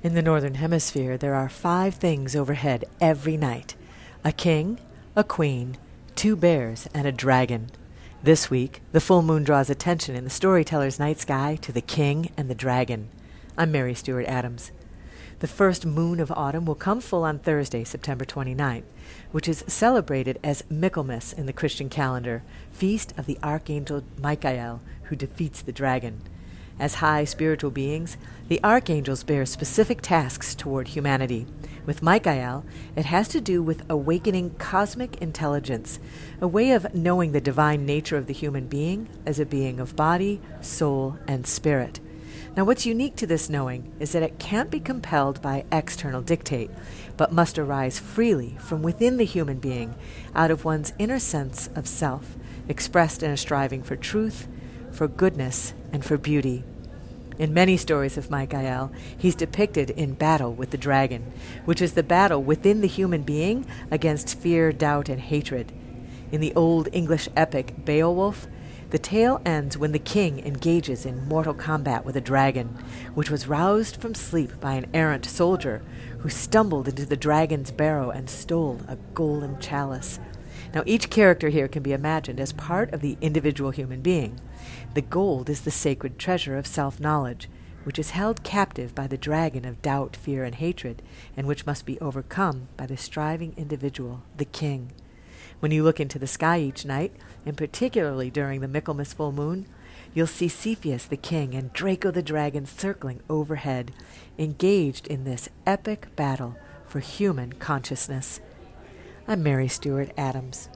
In the Northern Hemisphere, there are five things overhead every night a king, a queen, two bears, and a dragon. This week, the full moon draws attention in the storyteller's night sky to the king and the dragon. I'm Mary Stewart Adams. The first moon of autumn will come full on Thursday, September 29th, which is celebrated as Michaelmas in the Christian calendar, feast of the archangel Michael, who defeats the dragon. As high spiritual beings, the archangels bear specific tasks toward humanity. With Michael, it has to do with awakening cosmic intelligence, a way of knowing the divine nature of the human being as a being of body, soul, and spirit. Now, what's unique to this knowing is that it can't be compelled by external dictate, but must arise freely from within the human being, out of one's inner sense of self, expressed in a striving for truth, for goodness, and for beauty. In many stories of Michael, he's depicted in battle with the dragon, which is the battle within the human being against fear, doubt, and hatred. In the old English epic Beowulf, the tale ends when the king engages in mortal combat with a dragon, which was roused from sleep by an errant soldier who stumbled into the dragon's barrow and stole a golden chalice. Now, each character here can be imagined as part of the individual human being. The gold is the sacred treasure of self knowledge, which is held captive by the dragon of doubt, fear, and hatred, and which must be overcome by the striving individual, the king. When you look into the sky each night, and particularly during the Michaelmas full moon, you'll see Cepheus the king and Draco the dragon circling overhead, engaged in this epic battle for human consciousness. I'm Mary Stewart Adams.